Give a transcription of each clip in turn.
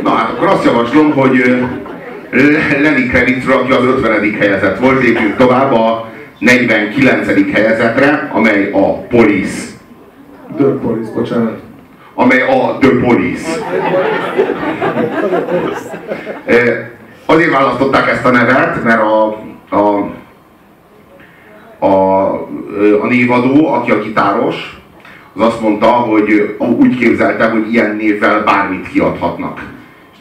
Na hát akkor azt javaslom, hogy Lenny Kravitzről, aki az 50. helyezett volt, lépjünk tovább a 49. helyezetre, amely a Police. The Police, bocsánat. Amely a The Police. Azért választották ezt a nevet, mert a, a, a, a névadó, aki a gitáros, az azt mondta, hogy úgy képzelte, hogy ilyen névvel bármit kiadhatnak.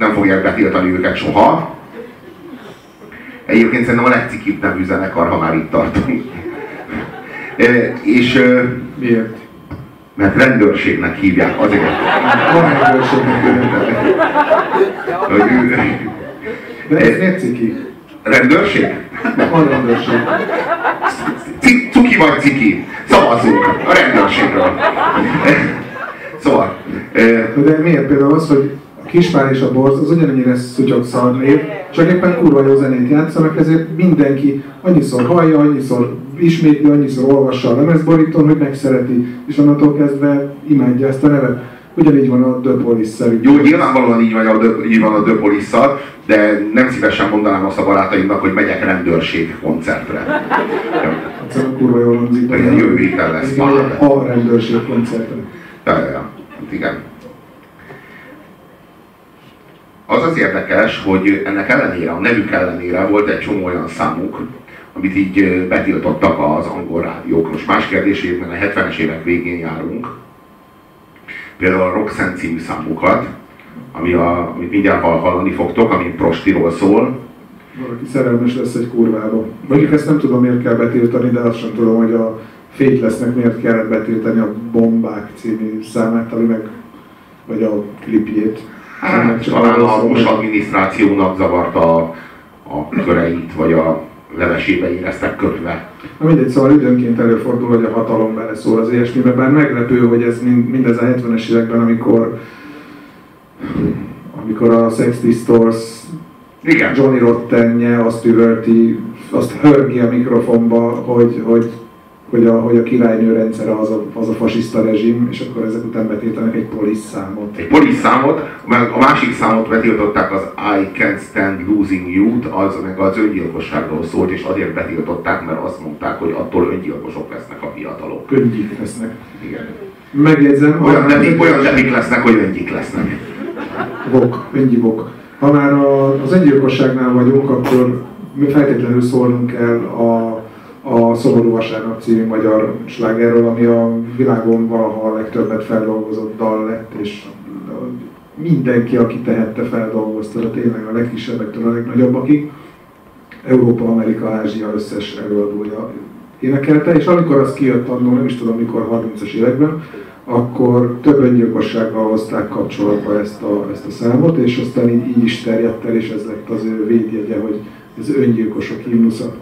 Nem fogják betiltani őket soha. Egyébként szerintem a legcikibb nevű zenekar, ha már itt tartunk. E, és... Miért? Mert rendőrségnek hívják, azért. A rendőrségnek hívják. De ez miért ciki? Rendőrség? A rendőrség. Cuki vagy ciki? Szavazzunk a rendőrségről. Szóval. De miért például az, hogy Kispár és a Borz az ugyanennyire szutyog szar név, csak éppen kurva jó zenét játszanak, ezért mindenki annyiszor hallja, annyiszor ismétli, annyiszor olvassa a lemezborítón, hogy megszereti, és onnantól kezdve imádja ezt a nevet. Ugyanígy van a The Police. Jó, nyilvánvalóan így van a, The, így van a The police de nem szívesen mondanám azt a barátaimnak, hogy megyek rendőrség koncertre. Egyszerűen kurva jól hangzik. Jövő héten lesz. A rendőrség koncertre. Ja, ja, ja. Igen. Az az érdekes, hogy ennek ellenére, a nevük ellenére volt egy csomó olyan számuk, amit így betiltottak az angol rádiók. Most más kérdés, a 70-es évek végén járunk, például a Roxanne című számukat, ami a, amit mindjárt hallani fogtok, ami prostiról szól. Valaki szerelmes lesz egy kurvába. Mondjuk ezt nem tudom, miért kell betiltani, de azt sem tudom, hogy a lesznek miért kellett betiltani a Bombák című számát, ami meg, vagy a klipjét. Hát, talán a Bush adminisztrációnak zavarta a, a köreit, vagy a levesébe éreztek kötve. Na mindegy, szóval időnként előfordul, hogy a hatalom beleszól az ilyesmibe, bár meglepő, hogy ez mind, mindez a 70-es években, amikor amikor a Sex Pistols Igen. Johnny Rottenje azt üvölti, azt hörgi a mikrofonba, hogy, hogy hogy a, hogy a királynő rendszere az a, az a fasiszta rezsim, és akkor ezek után betiltanak egy polisz számot. Egy polisz számot, meg a másik számot betiltották az I Can't Stand Losing You-t, az meg az öngyilkosságról szólt, és azért betiltották, mert azt mondták, hogy attól öngyilkosok lesznek a fiatalok. Öngyik lesznek. Igen. Megjegyzem. Olyan nevik, olyan nevik lesznek, hogy öngyik lesznek. Vok, öngyivok. Ha már a, az öngyilkosságnál vagyunk, akkor mi feltétlenül szólnunk kell a a Szomorú Vasárnap című magyar slágerről, ami a világon valaha a legtöbbet feldolgozott dal lett, és mindenki, aki tehette, feldolgozta, de tényleg a legkisebbektől a legnagyobbakig. Európa, Amerika, Ázsia összes előadója énekelte, és amikor az kijött annól, nem is tudom mikor, 30-as években, akkor több öngyilkossággal hozták kapcsolatba ezt a, ezt a számot, és aztán így, így is terjedt el, és ez lett az ő védjegye, hogy ez öngyilkosok himnusza.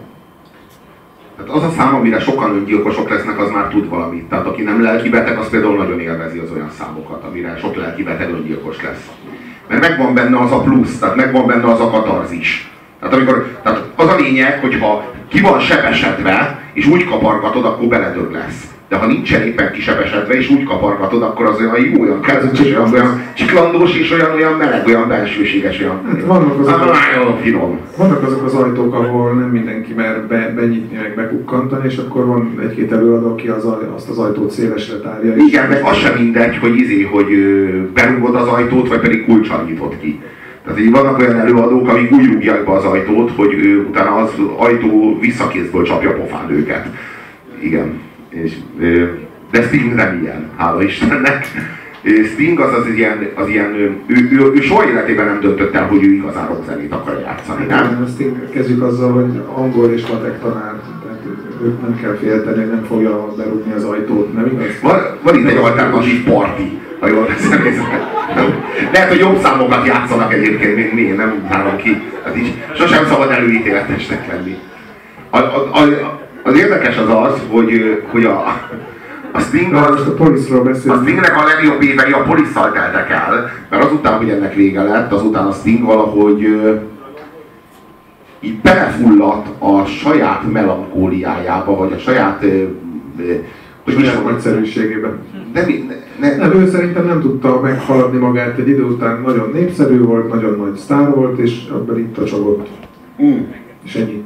Tehát az a szám, amire sokan öngyilkosok lesznek, az már tud valamit. Tehát aki nem lelkibeteg, az például nagyon élvezi az olyan számokat, amire sok lelkibeteg öngyilkos lesz. Mert megvan benne az a plusz, tehát megvan benne az a katarzis. Tehát, amikor, tehát az a lényeg, hogyha ki van sebesedve, és úgy kapargatod, akkor beledög lesz de ha nincsen éppen kisebesedve és úgy kapargatod, akkor az olyan jó, olyan kedves, olyan, olyan csiklandós és olyan, olyan meleg, olyan belsőséges, olyan hát vannak azok, nagyon finom. Vannak azok az ajtók, ahol nem mindenki mer be, benyitni, meg bekukkantani, és akkor van egy-két előadó, aki az, azt az ajtót szélesre tárja. Igen, meg az sem mindegy, hogy izé, hogy berúgod az ajtót, vagy pedig kulcsal nyitod ki. Tehát így vannak olyan előadók, amik úgy rúgják be az ajtót, hogy ő, utána az ajtó visszakézből csapja pofán őket. Igen és, de Sting nem ilyen, hála Istennek. Sting az az ilyen, az ilyen ő, ő, ő, ő soha életében nem döntött el, hogy ő igazán rockzenét akar játszani, nem? Sting kezdjük azzal, hogy angol és matek tanár, tehát őt nem kell félteni, nem fogja berúgni az ajtót, nem igaz? Van, van itt egy alternatív parti, ha jól veszem Lehet, hogy jobb számokat játszanak egyébként, mint mi, nem nálam ki. Hát így sosem szabad előítéletesnek lenni. A, a, a, az érdekes az az, hogy, hogy a, a Sting az, a, a Stingnek a legjobb évei a polisszal teltek el, mert azután, hogy ennek vége lett, azután a Sting valahogy így belefulladt a saját melankóliájába, vagy a saját hogy is nagyszerűségében. Nem, ne, nem, ő szerintem nem tudta meghaladni magát egy idő után, nagyon népszerű volt, nagyon nagy sztár volt, és abban itt a csagott. Mm. És ennyi.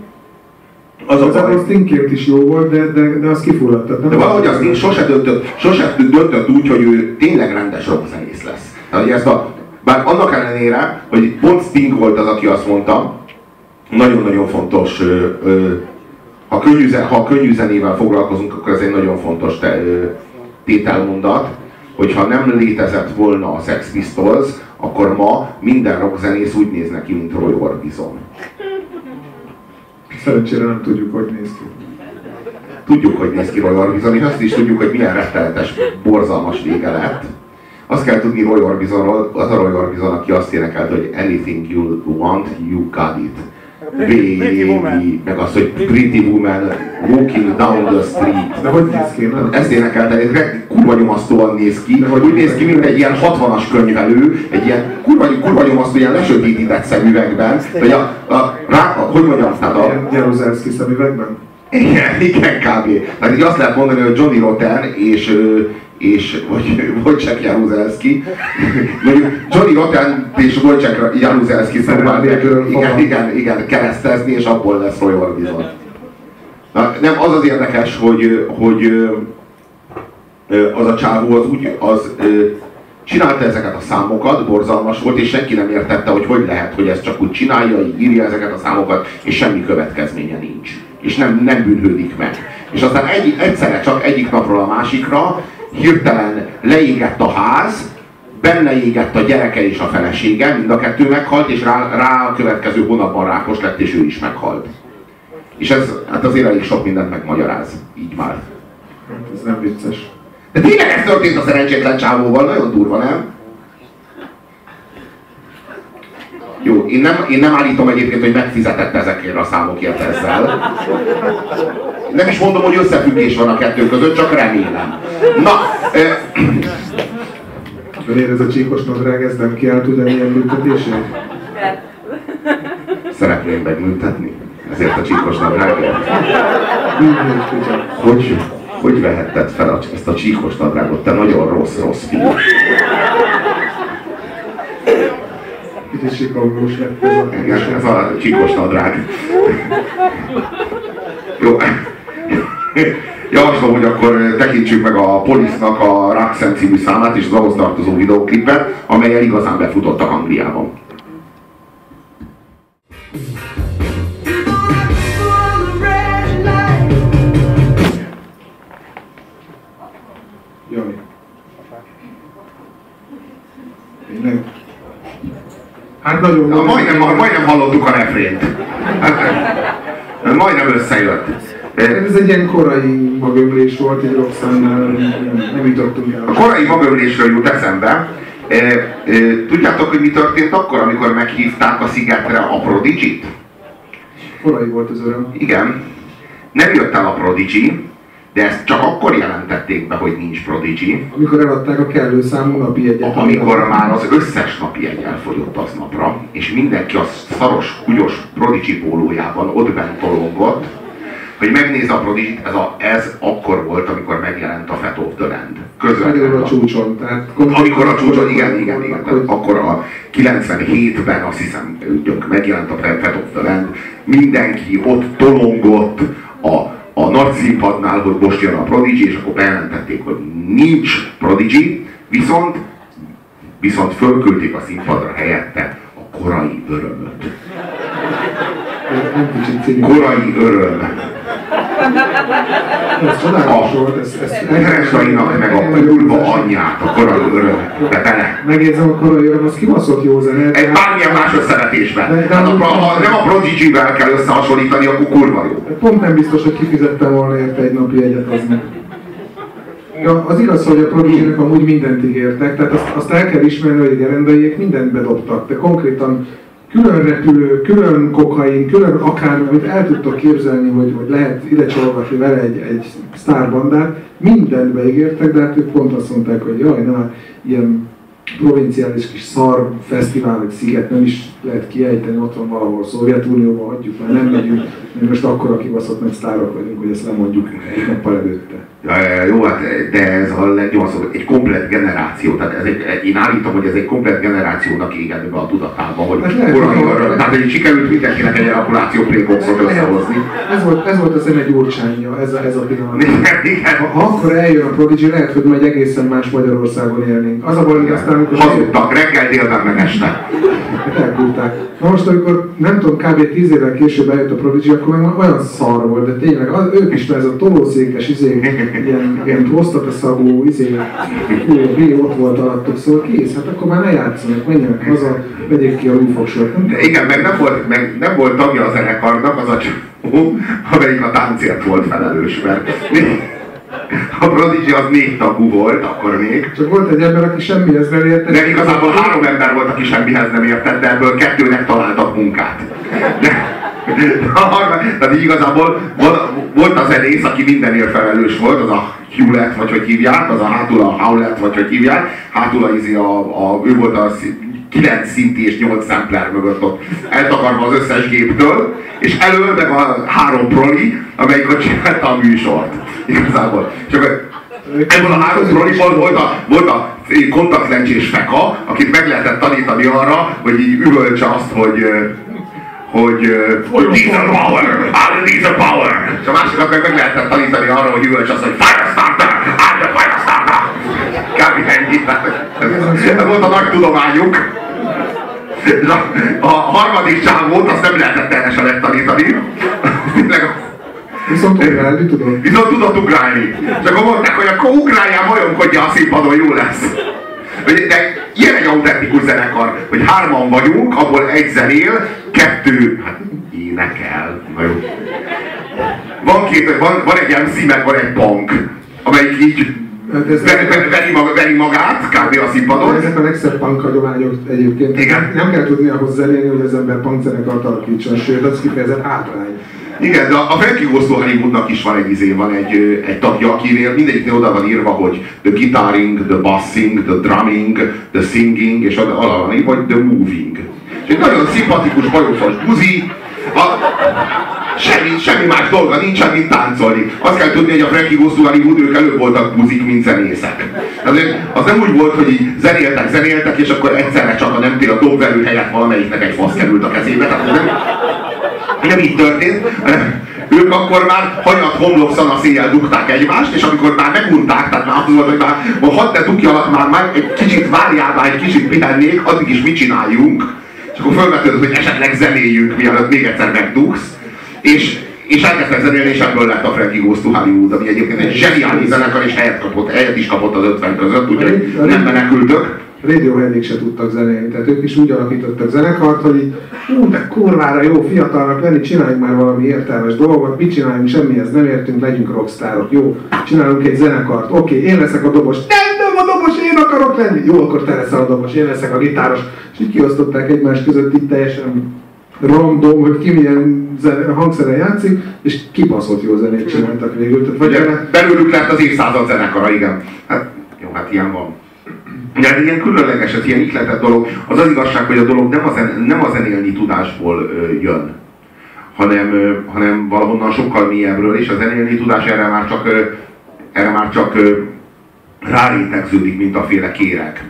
Az a baj. Az is jó volt, de, de, de az kifulladt. Nem de valahogy az Stink sose döntött, sose döntött úgy, hogy ő tényleg rendes rockzenész lesz. Tehát, ezt a, bár annak ellenére, hogy pont Sting volt az, aki azt mondta, nagyon-nagyon fontos, ö, ö, ha, könnyű, ha könnyű zenével foglalkozunk, akkor ez egy nagyon fontos te, ö, tételmondat, hogyha nem létezett volna a Sex Pistols, akkor ma minden rockzenész úgy néz neki, mint Roy Orbison. Szerencsére nem tudjuk, hogy néz ki. Tudjuk, hogy néz ki Roy Orbison, és azt is tudjuk, hogy milyen rettenetes, borzalmas vége lett. Azt kell tudni Roy Orbisonról, az a Roy Orbison, aki azt énekelt, hogy anything you want, you got it. Baby, meg az, hogy Pretty Woman walking down the street. De hogy néz ki? Ezt énekelte, kurva nyomasztóan néz ki, hogy úgy néz ki, mint egy ilyen 60-as könyvelő, egy ilyen kurva, kurva nyomasztó, ilyen lesötétített szemüvegben, vagy a, a, rá, a, hogy mondjam, tehát a... Jaruzelski szemüvegben? Igen, igen, kb. Tehát így azt lehet mondani, hogy Johnny Rotten és és vagy Wojciech Jaruzelski. Mondjuk Johnny Rotten és Wojciech Jaruzelski próbálják igen, igen, igen, keresztezni, és abból lesz Roy Orbison. Na, nem, az az érdekes, hogy, hogy az a csávó az úgy, az csinálta ezeket a számokat, borzalmas volt, és senki nem értette, hogy hogy lehet, hogy ezt csak úgy csinálja, írja ezeket a számokat, és semmi következménye nincs. És nem, nem bűnhődik meg. És aztán egy, egyszerre csak egyik napról a másikra hirtelen leégett a ház, benne égett a gyereke és a felesége, mind a kettő meghalt, és rá, rá a következő hónapban rákos lett, és ő is meghalt. És ez hát azért elég sok mindent megmagyaráz, így már. Ez nem vicces. De tényleg ez történt a szerencsétlen csávóval, nagyon durva, nem? Jó, én nem, én nem állítom egyébként, hogy megfizetett ezekért a számokért ezzel. Nem is mondom, hogy összefüggés van a kettő között, csak remélem. Na, Ön ez a csíkos nadrág, ez nem kiállt ugyanilyen büntetését? Szeretném megműtetni ezért a csíkos nadrágért. Hogy, hogy vehetted fel ezt a csíkos nadrágot? Te nagyon rossz-rossz fiú. Lett ez a... Igen, ez a csíkos nadrág. Jó. Javaslom, hogy akkor tekintsük meg a Police-nak a Roxanne című számát és az ahhoz tartozó videóklipet, amelyel igazán befutottak Angliában. Tényleg? Hát nagyon... Na, majdnem, majdnem hallottuk a refrént. Hát, majdnem összejött. Ez egy ilyen korai magömlés volt, egy Roxannál nem, nem jutottunk el. A korai magömlésről jut eszembe. E, e, tudjátok, hogy mi történt akkor, amikor meghívták a szigetre a Prodigy-t? Korai volt az öröm. Igen. Nem jött el a Prodigy, de ezt csak akkor jelentették be, hogy nincs Prodigy. Amikor eladták a kellő számú napi egyet. Amikor már az összes napi egy elfogyott aznapra, és mindenki a szaros, kugyos Prodigy pólójában ott bent tolongott, hogy megnéz a Prodigy, ez, a, ez akkor volt, amikor megjelent a Fat of the Land. Közvetlenül a csúcson. Tehát amikor a csúcson, igen, igen, igen. Hogy... Akkor a 97-ben azt hiszem, megjelent a Fat of the Land, mindenki ott tolongott színpadnál, hogy most jön a Prodigy, és akkor bejelentették, hogy nincs Prodigy, viszont, viszont fölküldték a színpadra helyette a korai örömöt. Korai öröm. Ez csodálatos volt, ez, ez, Keresainak meg a kurva anyját, a korai öröm, de bele. Megjegyzem, a korai öröm, az kibaszott jó zene. Egy bármilyen más összevetésben. Hát, a, ha nem a Prodigy-vel kell összehasonlítani, akkor kurva jó. Pont nem biztos, hogy kifizettem volna érte egy napi egyet az meg. Ja, az igaz, hogy a prodigy amúgy mindent ígértek, tehát azt, azt el kell ismerni, hogy a gerendaiek mindent bedobtak, de konkrétan külön repülő, külön kokain, külön akár, amit el tudtok képzelni, hogy, hogy lehet ide csolgatni vele egy, egy sztárbandát, mindent beígértek, de hát ők pont azt mondták, hogy jaj, na, ilyen provinciális kis szar fesztivál, vagy sziget nem is lehet kiejteni, ott valahol Szovjetunióban, hagyjuk már, nem megyünk, mert most akkor a kibaszott nagy sztárok vagyunk, hogy ezt nem mondjuk egy nappal előtte. Ja, jó, hát de ez a 80 egy komplet generáció, tehát ez egy, én állítom, hogy ez egy komplet generációnak égett be a tudatába, hogy arra, tehát hogy sikerült mindenkinek egy ejakuláció playboxot összehozni. Ez volt, ez volt az egy gyurcsánya, ez a, ez a pillanat. Igen, igen. Ha, ha akkor eljön a Prodigy, lehet, hogy majd egészen más Magyarországon élnénk. Az a baj, hogy aztán amikor Hazudtak, reggel, délben, meg este. Elkúrták. Na most, amikor nem tudom, kb. 10 évvel később eljött a Prodigy, akkor meg olyan szar volt, de tényleg az, ők is ez a tolószékes, izé, ilyen, ilyen prostata-szagú, izé, hú, ott volt alattuk, szóval kész, hát akkor már ne játszanak, menjenek haza, vegyék ki a lúfogsort. De igen, meg nem volt, meg nem volt tagja a zenekarnak az a csomó, amelyik a táncért volt felelős, mert a Prodigy az négy tagú volt, akkor még. Csak volt egy ember, aki semmihez nem értett. De igazából három ember volt, aki semmihez nem értett, de ebből kettőnek találtak munkát. De, tehát igazából volt, volt a zenész, aki mindenért felelős volt, az a Hewlett, vagy hogy hívják, az a hátul a Howlett, vagy hogy hívják, hátul a, a, a, ő volt a 9 szinti és 8 sampler mögött ott eltakarva az összes géptől, és elől meg a három proli, amelyik ott csinálta a műsort. Igazából. És akkor Ebből a három proliból volt a, volt a kontaktlencsés feka, akit meg lehetett tanítani arra, hogy így üvöltse azt, hogy ö, hogy uh, diesel power, of diesel power. És a másikat meg meg lehetett tanítani arra, hogy üvöltse azt, hogy fire starter, out of fire starter. Kb. ennyi. Ez, volt a nagy tudományuk. A, a harmadik csávót azt nem lehetett erre se megtanítani. Tényleg Viszont ugrálni tudod. Viszont tudott ugrálni. És akkor mondták, hogy akkor ugráljál, majomkodja a színpadon, jó lesz. De ilyen egy autentikus zenekar, hogy hárman vagyunk, abból egy zenél, kettő, hát énekel. Na jó. Van, két, van, van egy MC, meg van egy punk, amelyik így Hát veri, veri, veri, magát, kb. a színpadon. Ezek a legszebb punk hagyományok egyébként. Igen. Nem kell tudni ahhoz zenélni, hogy az ember punk zenekart alakítson, sőt, az kifejezett hátrány. Igen, de a to Hollywoodnak is van egy izé, van egy, egy tagja, akinél mindegyiknél oda van írva, hogy the guitaring, the bassing, the drumming, the singing, és alá van írva, hogy the moving. És egy nagyon szimpatikus, bajofas buzi, a, semmi, semmi más dolga nincsen, mint táncolni. Azt kell tudni, hogy a Frankie Goes to Hollywood, ők előbb voltak buzik, mint zenészek. Azért az nem úgy volt, hogy így zenéltek, zenéltek, és akkor egyszerre csak a nem a dobverő helyett valamelyiknek egy fasz került a kezébe. Tehát nem így történt, ők akkor már hanyat homlok szanaszéjjel dugták egymást, és amikor már megunták, tehát már az volt, hogy már ma hadd ne dugjalak már, már egy kicsit várjál már, egy kicsit pihennék, addig is mit csináljunk, és akkor felvetődött, hogy esetleg zenéljünk, mielőtt még egyszer megdugsz, és és elkezdtek zenélni, és ebből lett a Frankie Goes to Hollywood, ami egyébként egy zseniális zenekar, és helyet, kapott, helyet is kapott az 50 között, úgyhogy nem menekültök. Radioheadék se tudtak zenélni, tehát ők is úgy alakítottak zenekart, hogy így, hú, de kurvára jó fiatalnak lenni, csináljunk már valami értelmes dolgot, mit csináljunk, semmihez nem értünk, legyünk rockstárok, jó, csinálunk egy zenekart, oké, én leszek a dobos, nem, nem a dobos, én akarok lenni, jó, akkor te leszel a dobos, én leszek a gitáros, és így kiosztották egymás között így teljesen random, hogy ki milyen zene, hangszeren játszik, és kibaszott jó zenét csináltak végül. Tehát vagy Ugye, belőlük lett az évszázad zenekara, igen. Hát, jó, hát ilyen van. Ugye ez ilyen különleges, ez ilyen ihletett dolog. Az az igazság, hogy a dolog nem a, zen, nem a zenélni tudásból jön, hanem, hanem valahonnan sokkal mélyebbről, és a zenélni tudás erre már csak, erre már csak rárétegződik, mint a féle kérek.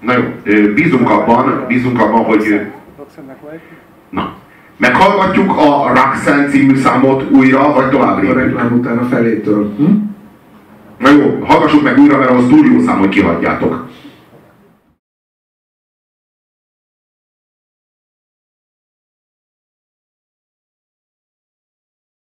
Na jó, bízunk abban, bízunk abban, hogy na, meghallgatjuk a Roxanne című számot újra, vagy tovább a reklám után a felétől. Hm? Na jó, hallgassuk meg újra, mert az túl jó szám, hogy kihagyjátok.